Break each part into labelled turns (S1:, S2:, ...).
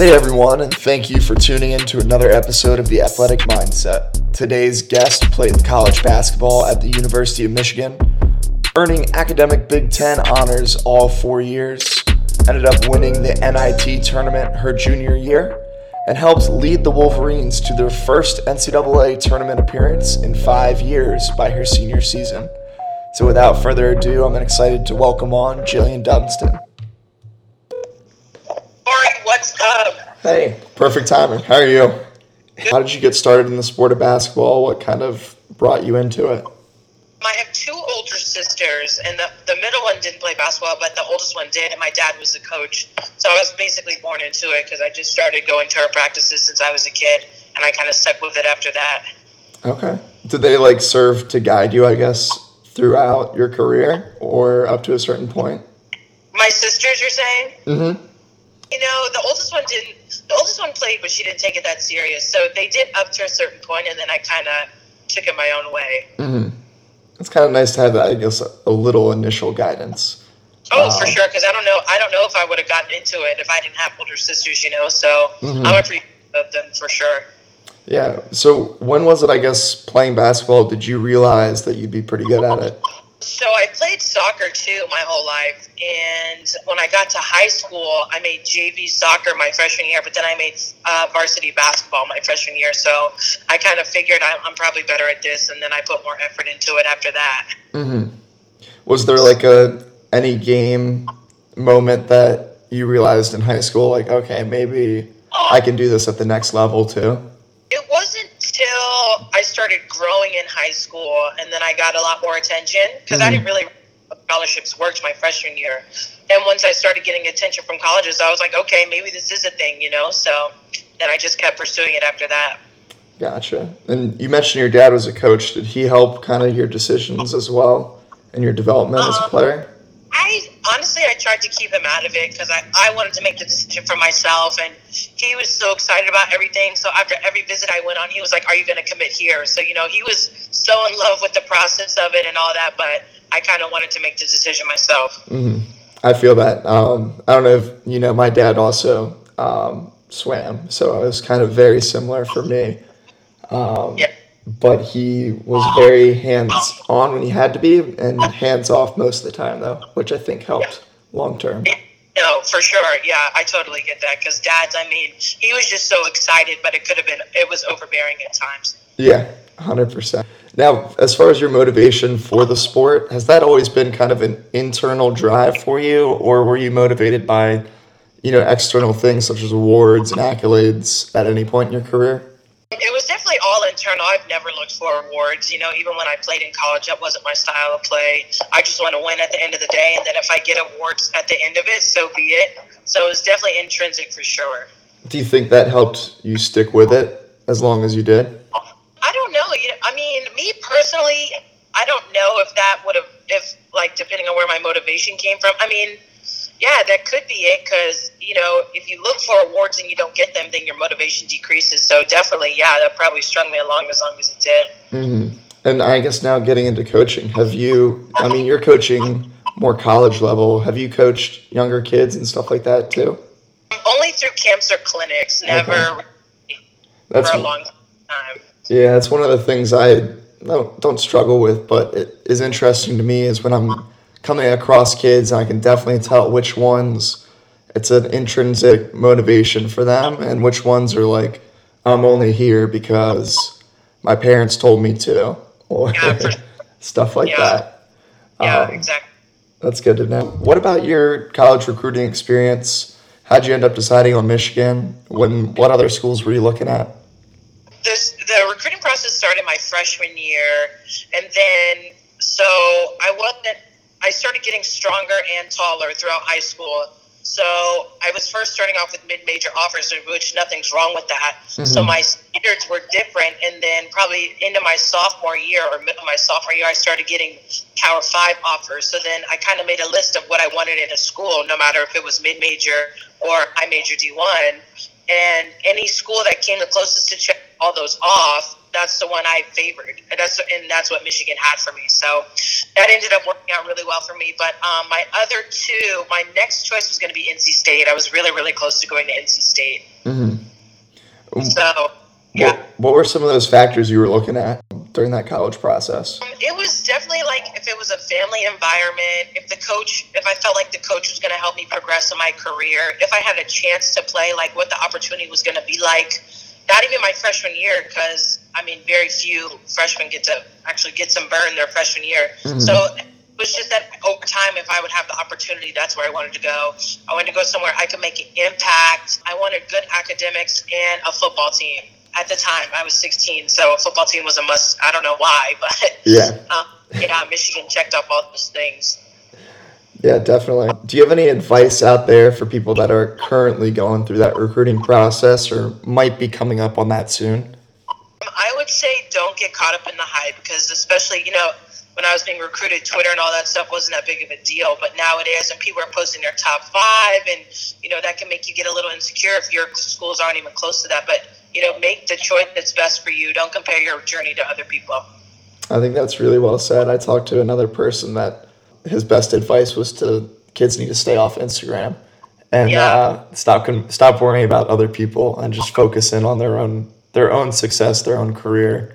S1: Hey everyone, and thank you for tuning in to another episode of The Athletic Mindset. Today's guest played college basketball at the University of Michigan, earning academic Big Ten honors all four years, ended up winning the NIT tournament her junior year, and helped lead the Wolverines to their first NCAA tournament appearance in five years by her senior season. So without further ado, I'm excited to welcome on Jillian Dunston.
S2: what's up?
S1: Hey, perfect timing. How are you? How did you get started in the sport of basketball? What kind of brought you into it?
S2: I have two older sisters, and the, the middle one didn't play basketball, but the oldest one did, and my dad was the coach. So I was basically born into it because I just started going to her practices since I was a kid, and I kind of stuck with it after that.
S1: Okay. Did they like serve to guide you, I guess, throughout your career or up to a certain point?
S2: My sisters, you're saying?
S1: Mm-hmm.
S2: You know, the oldest one didn't. The oldest one played, but she didn't take it that serious. So they did up to a certain point, and then I kind of took it my own way.
S1: Mm-hmm. It's kind of nice to have, I guess, a little initial guidance.
S2: Oh, um, for sure. Because I don't know. I don't know if I would have gotten into it if I didn't have older sisters. You know, so mm-hmm. I'm appreciative of them for sure.
S1: Yeah. So when was it? I guess playing basketball. Did you realize that you'd be pretty good at it?
S2: So I played soccer too my whole life, and when I got to high school, I made JV soccer my freshman year, but then I made uh, varsity basketball my freshman year. So I kind of figured I'm, I'm, probably better at this, and then I put more effort into it after that.
S1: Mm-hmm. Was there like a any game moment that you realized in high school, like okay, maybe I can do this at the next level too?
S2: I started growing in high school, and then I got a lot more attention because mm-hmm. I didn't really scholarships worked my freshman year. And once I started getting attention from colleges, I was like, okay, maybe this is a thing, you know. So then I just kept pursuing it after that.
S1: Gotcha. And you mentioned your dad was a coach. Did he help kind of your decisions as well and your development um, as a um, player?
S2: I honestly, I tried to keep him out of it because I, I wanted to make the decision for myself. And he was so excited about everything. So after every visit I went on, he was like, Are you going to commit here? So, you know, he was so in love with the process of it and all that. But I kind of wanted to make the decision myself.
S1: Mm-hmm. I feel that. Um, I don't know if you know, my dad also um, swam. So it was kind of very similar for me. Um, yeah but he was very hands on when he had to be and hands off most of the time though which i think helped long term
S2: no for sure. Yeah i totally get that because dad's i mean he was just so excited but it could have been it was overbearing at times.
S1: Yeah 100% now as far as your motivation for the sport has that always been kind of an internal drive for you or were you motivated by you know external things such as awards and accolades at any point in your career?
S2: It was definitely internal. I've never looked for awards. You know, even when I played in college, that wasn't my style of play. I just want to win at the end of the day, and then if I get awards at the end of it, so be it. So it was definitely intrinsic for sure.
S1: Do you think that helped you stick with it as long as you did?
S2: I don't know. I mean, me personally, I don't know if that would have, if like, depending on where my motivation came from. I mean, yeah, that could be it because, you know, if you look for awards and you don't get them, then your motivation decreases. So definitely, yeah, that probably strung me along as long as it did.
S1: Mm-hmm. And I guess now getting into coaching, have you, I mean, you're coaching more college level. Have you coached younger kids and stuff like that too?
S2: Only through camps or clinics, never okay. That's, for a long time.
S1: Yeah, it's one of the things I don't, don't struggle with, but it is interesting to me is when I'm coming across kids, I can definitely tell which ones it's an intrinsic motivation for them and which ones are like, I'm only here because my parents told me to, or yeah, stuff like
S2: yeah.
S1: that.
S2: Yeah, um, exactly.
S1: That's good to know. What about your college recruiting experience? How'd you end up deciding on Michigan? When what other schools were you looking at?
S2: This, the recruiting process started my freshman year, and then so I wasn't I started getting stronger and taller throughout high school. So I was first starting off with mid-major offers, which nothing's wrong with that. Mm-hmm. So my standards were different, and then probably into my sophomore year or middle of my sophomore year, I started getting Power Five offers. So then I kind of made a list of what I wanted in a school, no matter if it was mid-major or I major D1. And any school that came the closest to check all those off, that's the one I favored. And that's and that's what Michigan had for me. So that ended up working out really well for me. But um, my other two, my next choice was going to be NC State. I was really really close to going to NC State.
S1: Mm-hmm.
S2: So yeah.
S1: What, what were some of those factors you were looking at during that college process?
S2: Um, it was definitely like if it was a family environment, if the coach, if I felt like the coach was going to help me progress in my career, if I had a chance to play, like what the opportunity was going to be like. Not even my freshman year, because I mean, very few freshmen get to actually get some burn their freshman year.
S1: Mhm.
S2: So it was just that over time, if I would have the opportunity, that's where I wanted to go. I wanted to go somewhere I could make an impact. I wanted good academics and a football team. At the time, I was 16, so a football team was a must. I don't know why, but
S1: Yeah.
S2: um, yeah, Michigan checked off all those things.
S1: Yeah, definitely. Do you have any advice out there for people that are currently going through that recruiting process or might be coming up on that soon?
S2: I would say don't get caught up in the hype because, especially, you know, when I was being recruited, Twitter and all that stuff wasn't that big of a deal. But now it is, and people are posting their top five, and, you know, that can make you get a little insecure if your schools aren't even close to that. But, you know, make the choice that's best for you. Don't compare your journey to other people.
S1: I think that's really well said. I talked to another person that his best advice was to kids need to stay off Instagram and
S2: Yeah.
S1: uh, stop con- stop worrying about other people and just focus in on their own their own success, their own career,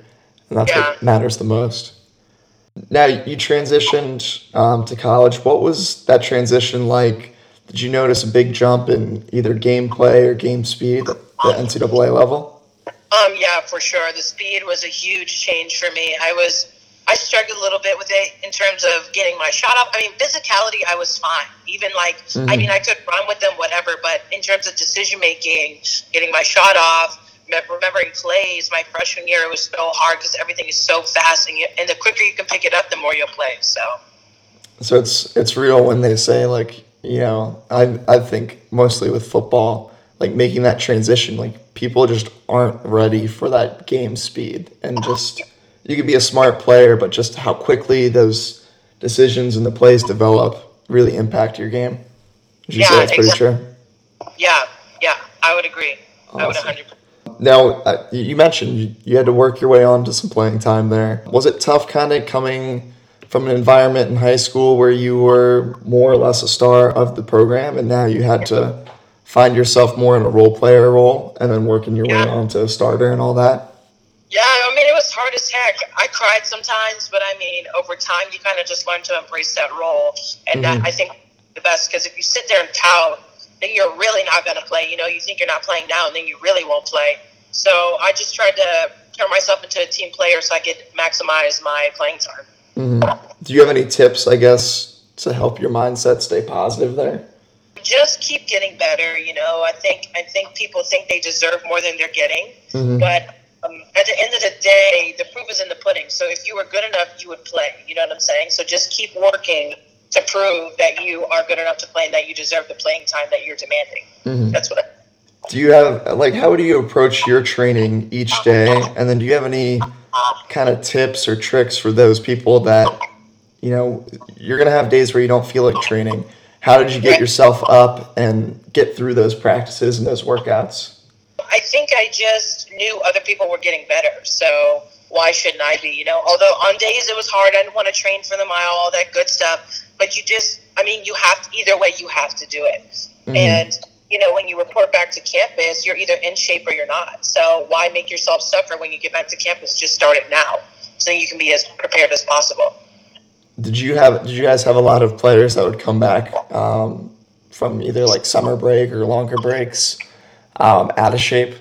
S1: and that's
S2: Yeah.
S1: what matters the most. Now you transitioned um, to college. What was that transition like? Did you notice a big jump in either gameplay or game speed at the NCAA level?
S2: Um, yeah, for sure. The speed was a huge change for me. I was, I struggled a little bit with it in terms of getting my shot off. I mean, physicality, I was fine. Even like, I
S1: Mhm.
S2: mean, I could run with them, whatever. But in terms of decision making, getting my shot off, remembering plays, my freshman year, it was so hard because everything is so fast, and, you, and the quicker you can pick it up, the more you'll play. So.
S1: So it's it's real when they say like you know I I think mostly with football like making that transition like people just aren't ready for that game speed and just you could be a smart player but just how quickly those decisions and the plays develop really impact your game. Would you say
S2: Yeah,
S1: that's pretty
S2: exactly.
S1: true?
S2: Yeah, yeah, I would agree. I would
S1: Awesome.
S2: 100.
S1: Now, uh, you mentioned you, had to work your way on to some playing time there. Was it tough kind of coming from an environment in high school where you were more or less a star of the program and now you had to find yourself more in a role player role and then working your way
S2: Yeah.
S1: on to a starter and all that?
S2: Yeah, hard as heck. I cried sometimes, but I mean, over time, you kind of just learn to embrace that role. And that,
S1: Mhm.
S2: I think the best because if you sit there and pout, then you're really not going to play. You know, you think you're not playing now, and then you really won't play. So I just tried to turn myself into a team player so I could maximize my playing time.
S1: hmm Do you have any tips, I guess, to help your mindset stay positive there?
S2: Just keep getting better. You know, I think I think people think they deserve more than they're getting.
S1: hmm
S2: But um, at the end of the day, the proof is in the pudding. So if you were good enough, you would play. You know what I'm saying? So just keep working to prove that you are good enough to play and that you deserve the playing time that you're demanding.
S1: hmm
S2: That's what I.
S1: Do you have, like, how do you approach your training each day? And then do you have any kind of tips or tricks for those people that, you know, you're going to have days where you don't feel like training? How did you get yourself up and get through those practices and those workouts?
S2: I think I just knew other people were getting better. So why shouldn't I be? You know, although on days it was hard, I didn't want to train for the mile, all that good stuff. But you just, I mean, you have to, either way, you have to do it.
S1: Mhm.
S2: And, you know, when you report back to campus, you're either in shape or you're not. So why make yourself suffer when you get back to campus? Just start it now so you can be as prepared as possible.
S1: Did you have, did you guys have a lot of players that would come back um, from either like summer break or longer breaks um, out of shape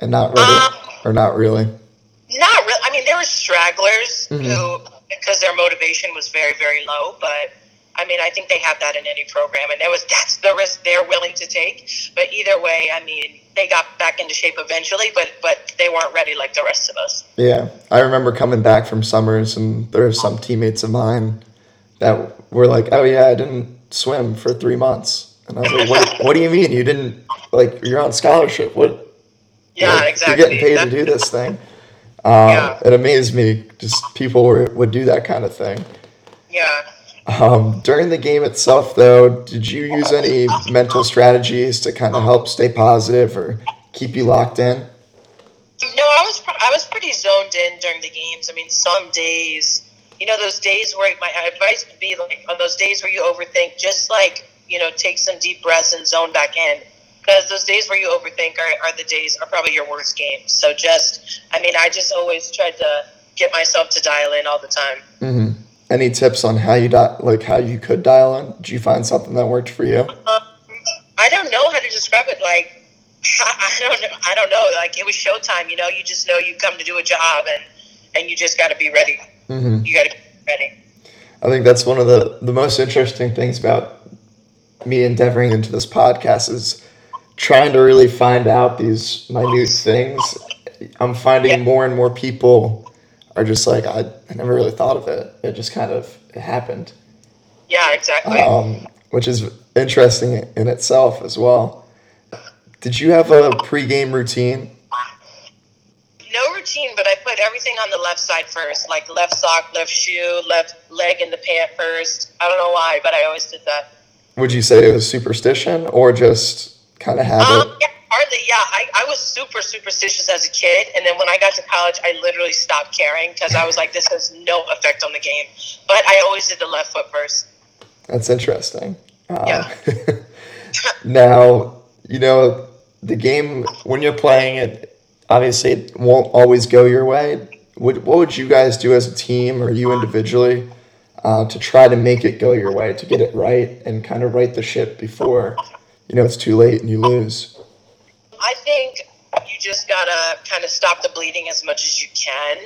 S1: and not ready
S2: Um,
S1: or not really?
S2: Not really. I mean, there were stragglers
S1: Mhm.
S2: who, because their motivation was very, very low. But I mean, I think they have that in any program, and there was that's the risk they're willing to take. But either way, I mean, they got back into shape eventually, but but they weren't ready like the rest of us.
S1: Yeah, I remember coming back from summers, and there were some teammates of mine that were like, "Oh yeah, I didn't swim for three months," and I was like, "What? what do you mean you didn't? Like you're on scholarship? What?
S2: Yeah,
S1: like,
S2: exactly.
S1: You're getting paid to do this thing." Um,
S2: Yeah.
S1: It amazed me. Just people were, would do that kind of thing.
S2: Yeah.
S1: Um, during the game itself, though, did you use any mental strategies to kind of help stay positive or keep you locked in?
S2: No, I was. I was pretty zoned in during the games. I mean, some days, you know, those days where my advice would be like on those days where you overthink, just like you know, take some deep breaths and zone back in. Because those days where you overthink are, are the days are probably your worst games. So just, I mean, I just always tried to get myself to dial in all the time.
S1: Mm-hmm. Any tips on how you di- like how you could dial in? Did you find something that worked for you? Um,
S2: I don't know how to describe it. Like I don't know. I don't know. Like it was showtime. You know, you just know you come to do a job, and and you just got to be ready. Mm-hmm. You got to be ready.
S1: I think that's one of the the most interesting things about me endeavoring into this podcast is trying to really find out these minute things. I'm finding more and more people are just like I, I never really thought of it. It just kind of it happened.
S2: Yeah, exactly.
S1: Um, which is interesting in itself as well. Did you have a pregame routine?
S2: No routine, but I put everything on the left side first, like left sock, left shoe, left leg in the pant first. I don't know why, but I always did that.
S1: Would you say it was superstition or just kind of habit? Um,
S2: yeah, hardly. Yeah, I, I was super superstitious as a kid, and then when I got to college, I literally stopped caring because I was like, this has no effect on the game. But I always did the left foot first.
S1: That's interesting.
S2: Uh, yeah.
S1: now, you know, the game, when you're playing it, obviously it won't always go your way. What, what would you guys do as a team or you individually uh, to try to make it go your way, to get it right and kind of right the ship before, you know, it's too late and you lose?
S2: I think you just gotta kind of stop the bleeding as much as you can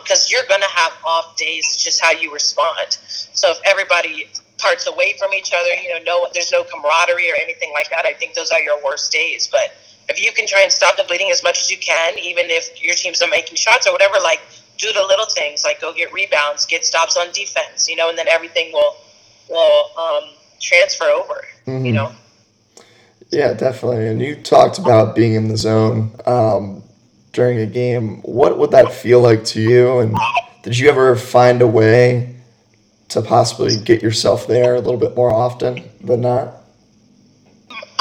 S2: because um, you're gonna have off days. Just how you respond. So if everybody parts away from each other. You know, no, there's no camaraderie or anything like that. I think those are your worst days. But if you can try and stop the bleeding as much as you can, even if your team's not making shots or whatever, like do the little things, like go get rebounds, get stops on defense, you know, and then everything will will um, transfer over. Mm-hmm. You know.
S1: Yeah, definitely. And you talked about being in the zone um, during a game. What would that feel like to you? And did you ever find a way to possibly get yourself there a little bit more often than not?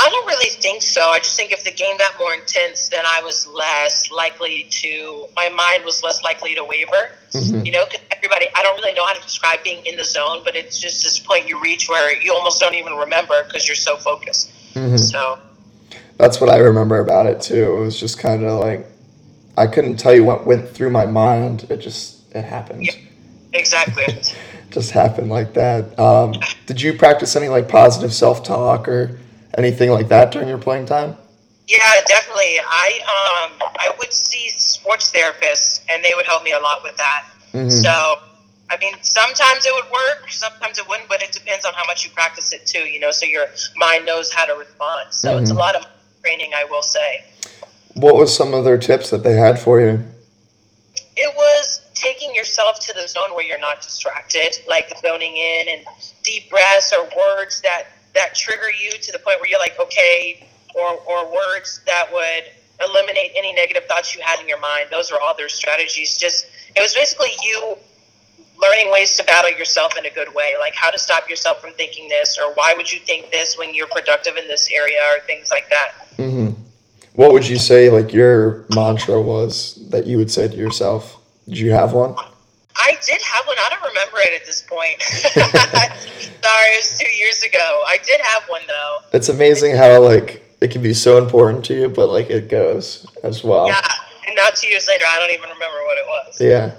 S2: I don't really think so. I just think if the game got more intense, then I was less likely to, my mind was less likely to waver. Mm-hmm. You know, because everybody, I don't really know how to describe being in the zone, but it's just this point you reach where you almost don't even remember because you're so focused. Mm-hmm. So
S1: that's what I remember about it too. It was just kind of like, I couldn't tell you what went through my mind. It just, it happened. Yeah,
S2: exactly.
S1: just happened like that. Um, did you practice any like positive self talk or anything like that during your playing time?
S2: Yeah, definitely. I um I would see sports therapists, and they would help me a lot with that. Mm-hmm. So, I mean, sometimes it would work, sometimes it wouldn't, but it depends on how much you practice it too. You know, so your mind knows how to respond. So mm-hmm. it's a lot of training, I will say.
S1: What was some of their tips that they had for you?
S2: It was taking yourself to the zone where you're not distracted, like zoning in and deep breaths or words that that trigger you to the point where you're like, okay, or or words that would eliminate any negative thoughts you had in your mind. Those are all their strategies. Just it was basically you learning ways to battle yourself in a good way, like how to stop yourself from thinking this, or why would you think this when you're productive in this area, or things like that.
S1: Mm-hmm. What would you say, like your mantra was that you would say to yourself? Did you have one?
S2: I did have one. I don't remember it at this point. Sorry, it was two years ago. I did have one though.
S1: It's amazing how like it can be so important to you, but like it goes as well.
S2: Yeah, and now two years later, I don't even remember what it was.
S1: Yeah.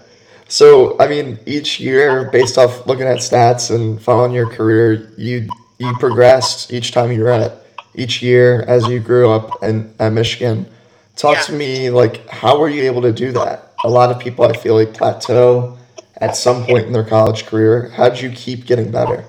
S1: So I mean, each year, based off looking at stats and following your career, you you progressed each time you were at each year as you grew up in at Michigan. Talk yeah. to me like how were you able to do that? a lot of people I feel like plateau at some point in their college career. How did you keep getting better?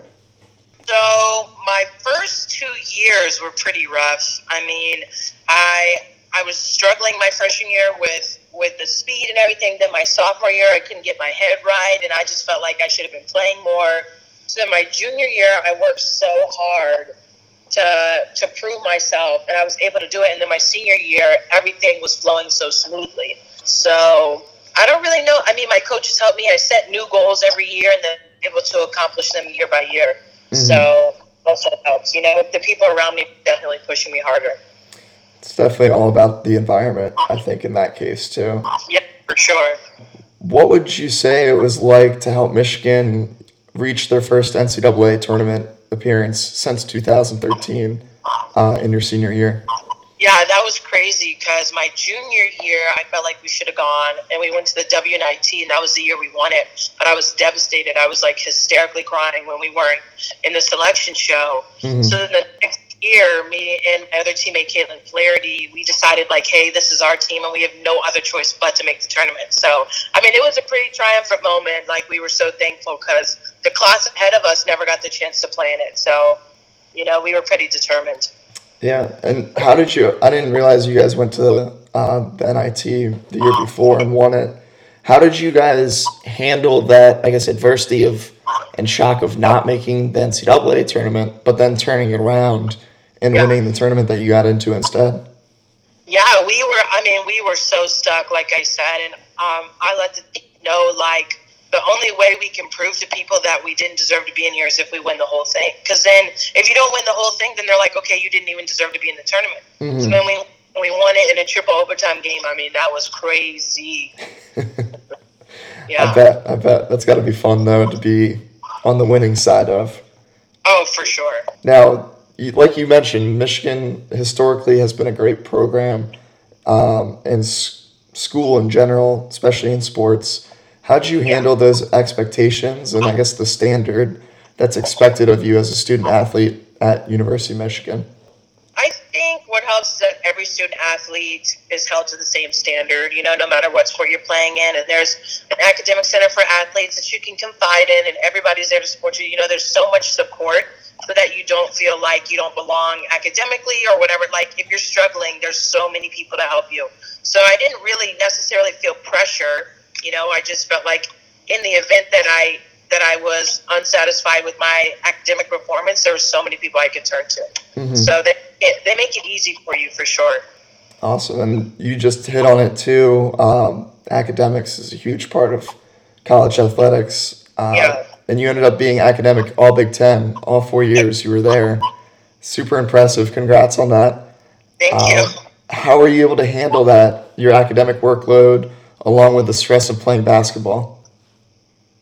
S2: So my first two years were pretty rough. I mean, I I was struggling my freshman year with with the speed and everything. Then my sophomore year, I couldn't get my head right, and I just felt like I should have been playing more. So my junior year, I worked so hard to to prove myself, and I was able to do it. And then my senior year, everything was flowing so smoothly. So I don't really know. I mean, my coaches helped me. I set new goals every year and then able to accomplish them year by year. Mm-hmm. So also helps. You know, the people around me definitely pushing me harder.
S1: It's definitely all about the environment. I think in that case too.
S2: Yep, For sure.
S1: What would you say it was like to help Michigan reach their first NCAA tournament appearance since 2013 uh, in your senior year?
S2: Yeah, that was crazy because my junior year, I felt like we should have gone, and we went to the WNIT, and that was the year we won it. But I was devastated. I was like hysterically crying when we weren't in the selection show. Mm-hmm. So the next year, me and my other teammate Katelynn Flaherty, we decided like, hey, this is our team, and we have no other choice but to make the tournament. So, I mean, it was a pretty triumphant moment. Like we were so thankful because the class ahead of us never got the chance to play in it. So, you know, we were pretty determined.
S1: Yeah, and how did you? I didn't realize you guys went to uh, the NIT the year before and won it. How did you guys handle that? I guess adversity of and shock of not making the NCAA tournament, but then turning it around and yeah. winning the tournament that you got into instead.
S2: Yeah, we were. I mean, we were so stuck, like I said, and um, I let the know like the only way we can prove to people that we didn't deserve to be in here is if we win the whole thing. Because then, if you don't win the whole thing, then they're like, okay, you didn't even deserve to be in the tournament. Mm-hmm. So then we we won it in a triple overtime game. I mean, that was crazy.
S1: yeah, I bet. I bet that's got to be fun though to be on the winning side of.
S2: Oh, for sure.
S1: Now, like you mentioned, Michigan historically has been a great program, um, and s- school in general, especially in sports. How do you handle those expectations and I guess the standard that's expected of you as a student athlete at University of Michigan?
S2: I think what helps is that every student athlete is held to the same standard, you know, no matter what sport you're playing in. And there's an academic center for athletes that you can confide in, and everybody's there to support you. You know, there's so much support so that you don't feel like you don't belong academically or whatever. Like, if you're struggling, there's so many people to help you. So I didn't really necessarily feel pressure you know, I just felt like in the event that I that I was unsatisfied with my academic performance, there were so many people I could turn to. Mm-hmm. So they they make it easy for you for sure.
S1: Awesome, and you just hit on it too. Um, academics is a huge part of college athletics. Uh, yeah. And you ended up being academic all Big Ten, all four years you were there. Super impressive. Congrats on that.
S2: Thank uh, you.
S1: How are you able to handle that, your academic workload, along with the stress of playing basketball?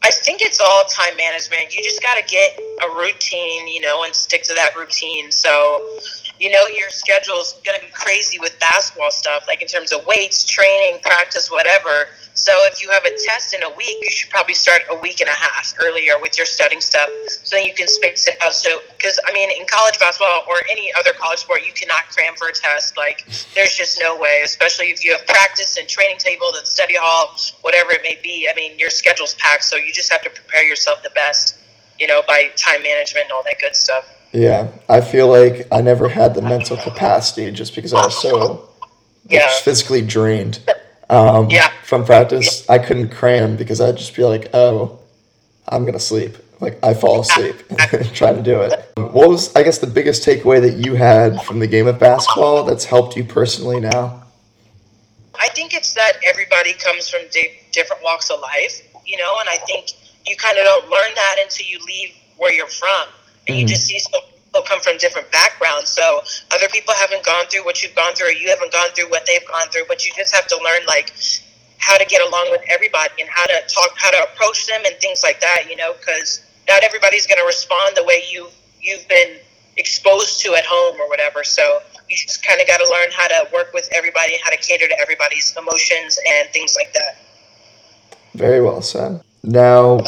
S2: I think it's all time management. You just got to get a routine, you know, and stick to that routine. So, you know, your schedule's going to be crazy with basketball stuff, like in terms of weights, training, practice, whatever. So if you have a test in a week, you should probably start a week and a half earlier with your studying stuff, so then you can space it out. So, because I mean, in college basketball or any other college sport, you cannot cram for a test. Like, there's just no way. Especially if you have practice and training table and study hall, whatever it may be. I mean, your schedule's packed, so you just have to prepare yourself the best, you know, by time management and all that good stuff.
S1: Yeah, I feel like I never had the mental capacity just because I was so yeah. physically drained um, yeah. from practice. I couldn't cram because I'd just be like, oh, I'm going to sleep. Like, I fall asleep trying to do it. What was, I guess, the biggest takeaway that you had from the game of basketball that's helped you personally now?
S2: I think it's that everybody comes from di- different walks of life, you know, and I think you kind of don't learn that until you leave where you're from. And mm-hmm. you just see so people come from different backgrounds. So other people haven't gone through what you've gone through, or you haven't gone through what they've gone through. But you just have to learn like how to get along with everybody and how to talk, how to approach them, and things like that. You know, because not everybody's going to respond the way you you've been exposed to at home or whatever. So you just kind of got to learn how to work with everybody, how to cater to everybody's emotions and things like that.
S1: Very well said. Now,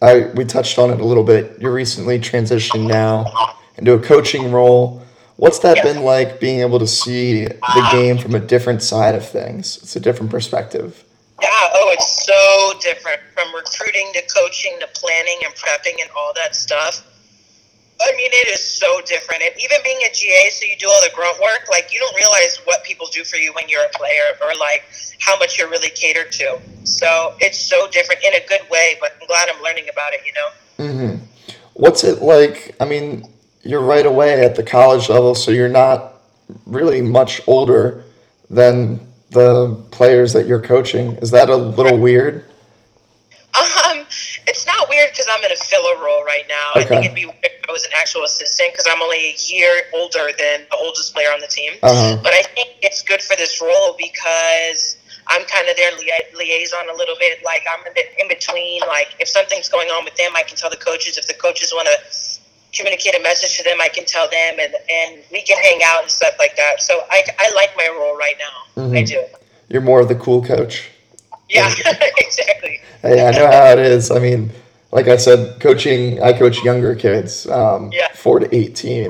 S1: I we touched on it a little bit. You're recently transitioning now into a coaching role. What's that yeah. been like being able to see the game from a different side of things? It's a different perspective.
S2: Yeah, oh, it's so different from recruiting to coaching to planning and prepping and all that stuff. I mean, it is so different. And even being a GA, so you do all the grunt work, like you don't realize what people do for you when you're a player or like how much you're really catered to. So it's so different in a good way, but I'm glad I'm learning about it, you know?
S1: Mm-hmm. What's it like? I mean, you're right away at the college level, so you're not really much older than the players that you're coaching. Is that a little weird?
S2: Um, it's not weird because I'm in a filler role right now. Okay. I think it'd be weird if I was an actual assistant because I'm only a year older than the oldest player on the team. Uh-huh. But I think it's good for this role because I'm kind of their lia- liaison a little bit. Like I'm in, in between. Like if something's going on with them, I can tell the coaches. If the coaches want to communicate a message to them, I can tell them, and and we can hang out and stuff like that. So I, I like my role right now. Mm-hmm. I do.
S1: You're more of the cool coach.
S2: Yeah, exactly.
S1: Hey, I know how it is. I mean, like I said, coaching. I coach younger kids, um, yeah. four to eighteen,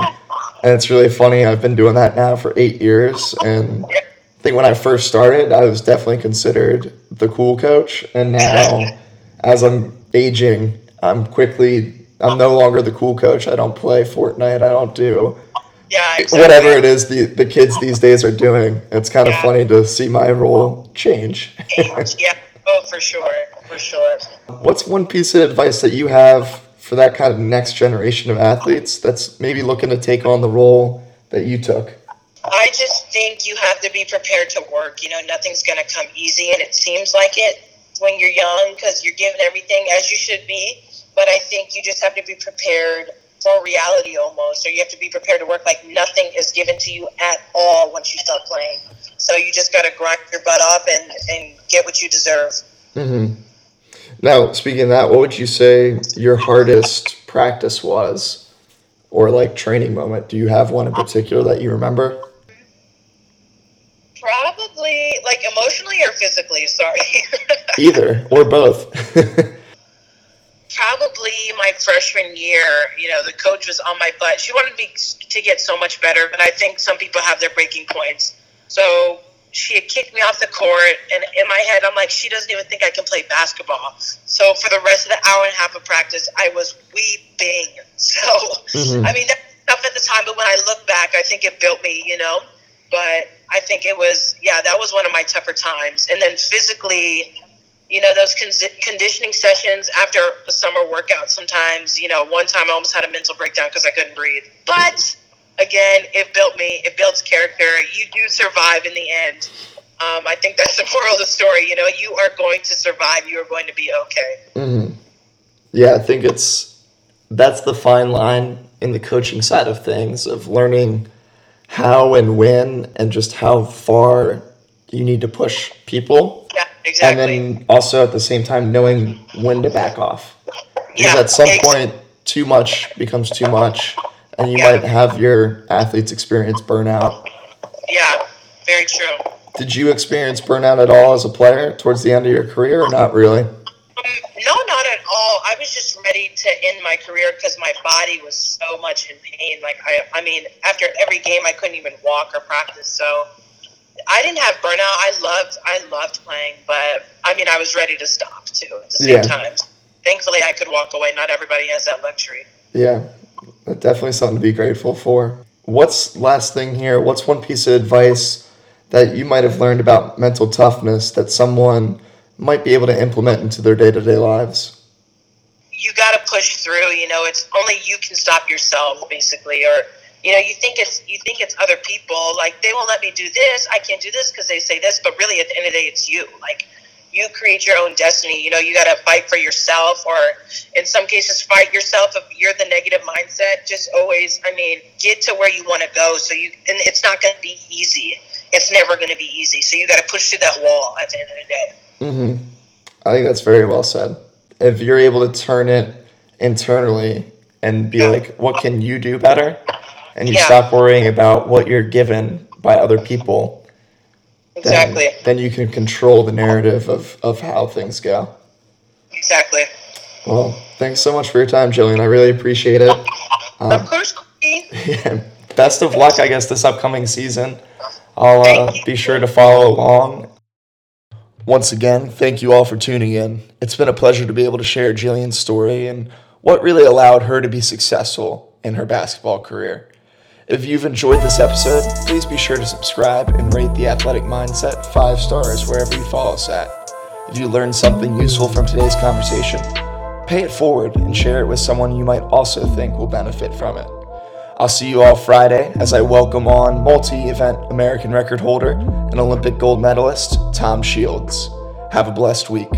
S1: and it's really funny. I've been doing that now for eight years, and. Yeah I think when I first started, I was definitely considered the cool coach, and now, as I'm aging, I'm quickly I'm no longer the cool coach. I don't play Fortnite. I don't do
S2: yeah, exactly.
S1: whatever it is the the kids these days are doing. It's kind of yeah. funny to see my role change.
S2: yeah, oh for sure, for sure.
S1: What's one piece of advice that you have for that kind of next generation of athletes that's maybe looking to take on the role that you took?
S2: I just think you have to be prepared to work. You know, nothing's going to come easy, and it seems like it when you're young because you're given everything as you should be. But I think you just have to be prepared for reality almost, or you have to be prepared to work like nothing is given to you at all once you start playing. So you just got to grind your butt off and, and get what you deserve.
S1: Mm-hmm. Now, speaking of that, what would you say your hardest practice was, or like training moment? Do you have one in particular that you remember?
S2: Probably like emotionally or physically. Sorry.
S1: Either or both.
S2: Probably my freshman year. You know, the coach was on my butt. She wanted me to get so much better, but I think some people have their breaking points. So she had kicked me off the court, and in my head, I'm like, she doesn't even think I can play basketball. So for the rest of the hour and a half of practice, I was weeping. So mm-hmm. I mean, that's tough at the time, but when I look back, I think it built me. You know, but I think it was, yeah, that was one of my tougher times. And then physically, you know, those con- conditioning sessions after a summer workout, sometimes, you know, one time I almost had a mental breakdown because I couldn't breathe. But again, it built me, it builds character. You do survive in the end. Um, I think that's the moral of the story. You know, you are going to survive. You are going to be okay.
S1: Mm-hmm. Yeah, I think it's that's the fine line in the coaching side of things of learning how and when and just how far you need to push people.
S2: Yeah, exactly.
S1: And then also at the same time knowing when to back off. Because yeah, at some point too much becomes too much and you yeah. might have your athletes experience burnout.
S2: Yeah, very true.
S1: Did you experience burnout at all as a player towards the end of your career or not really?
S2: Um, no, not at all. I was just ready to end my career because my body was so much in pain. Like I, I mean, after every game, I couldn't even walk or practice. So I didn't have burnout. I loved, I loved playing, but I mean, I was ready to stop too at the same yeah. time. Thankfully, I could walk away. Not everybody has that luxury.
S1: Yeah, definitely something to be grateful for. What's last thing here? What's one piece of advice that you might have learned about mental toughness that someone might be able to implement into their day to day lives?
S2: You got to push through. You know, it's only you can stop yourself, basically. Or you know, you think it's you think it's other people. Like they won't let me do this. I can't do this because they say this. But really, at the end of the day, it's you. Like you create your own destiny. You know, you got to fight for yourself, or in some cases, fight yourself if you're the negative mindset. Just always, I mean, get to where you want to go. So you, and it's not going to be easy. It's never going to be easy. So you got to push through that wall at the end of the day.
S1: Mm-hmm. I think that's very well said. If you're able to turn it internally and be like, what can you do better? And you yeah. stop worrying about what you're given by other people.
S2: Exactly.
S1: Then, then you can control the narrative of, of how things go.
S2: Exactly.
S1: Well, thanks so much for your time, Jillian. I really appreciate it.
S2: Um, of course,
S1: yeah, Best of luck, I guess, this upcoming season. I'll uh, be sure to follow along once again, thank you all for tuning in. It's been a pleasure to be able to share Jillian's story and what really allowed her to be successful in her basketball career. If you've enjoyed this episode, please be sure to subscribe and rate the Athletic Mindset five stars wherever you follow us at. If you learned something useful from today's conversation, pay it forward and share it with someone you might also think will benefit from it. I'll see you all Friday as I welcome on multi event American record holder and Olympic gold medalist Tom Shields. Have a blessed week.